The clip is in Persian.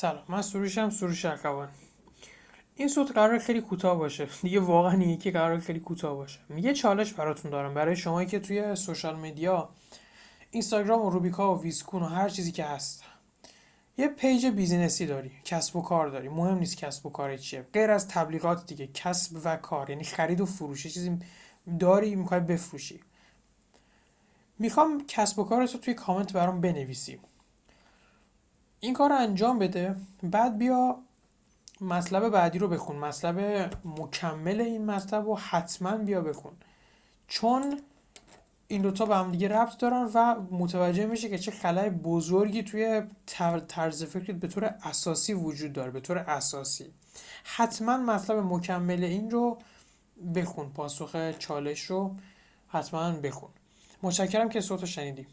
سلام. من سروشم سروش ارکوان. این صوت قراره خیلی کوتاه باشه. دیگه واقعا یکی قراره خیلی کوتاه باشه. یه چالش براتون دارم. برای شمایی که توی social media اینستاگرام و روبیکا و ویسگون و هر چیزی که هست. یه پیج بیزینسی داری. کسب و کار داری. مهم نیست کسب و کار چیه. غیر از تبلیغات دیگه. کسب و کار. یعنی خرید و فروش. چیزی داری می‌خوای بفروشی. می‌خوام کسب و کارت رو توی کامنت برام بنویسی. این کار رو انجام بده. بعد بیا مطلب بعدی رو بخون. مطلب مکمل این مطلب رو حتما بیا بخون. چون این دوتا به هم دیگه ربط دارن و متوجه میشه که چه خلای بزرگی توی طرز فکرت به طور اساسی وجود داره به طور اساسی. حتما مطلب مکمل این رو بخون. پاسخ چالش رو حتما بخون. متشکرم که صوت شنیدی.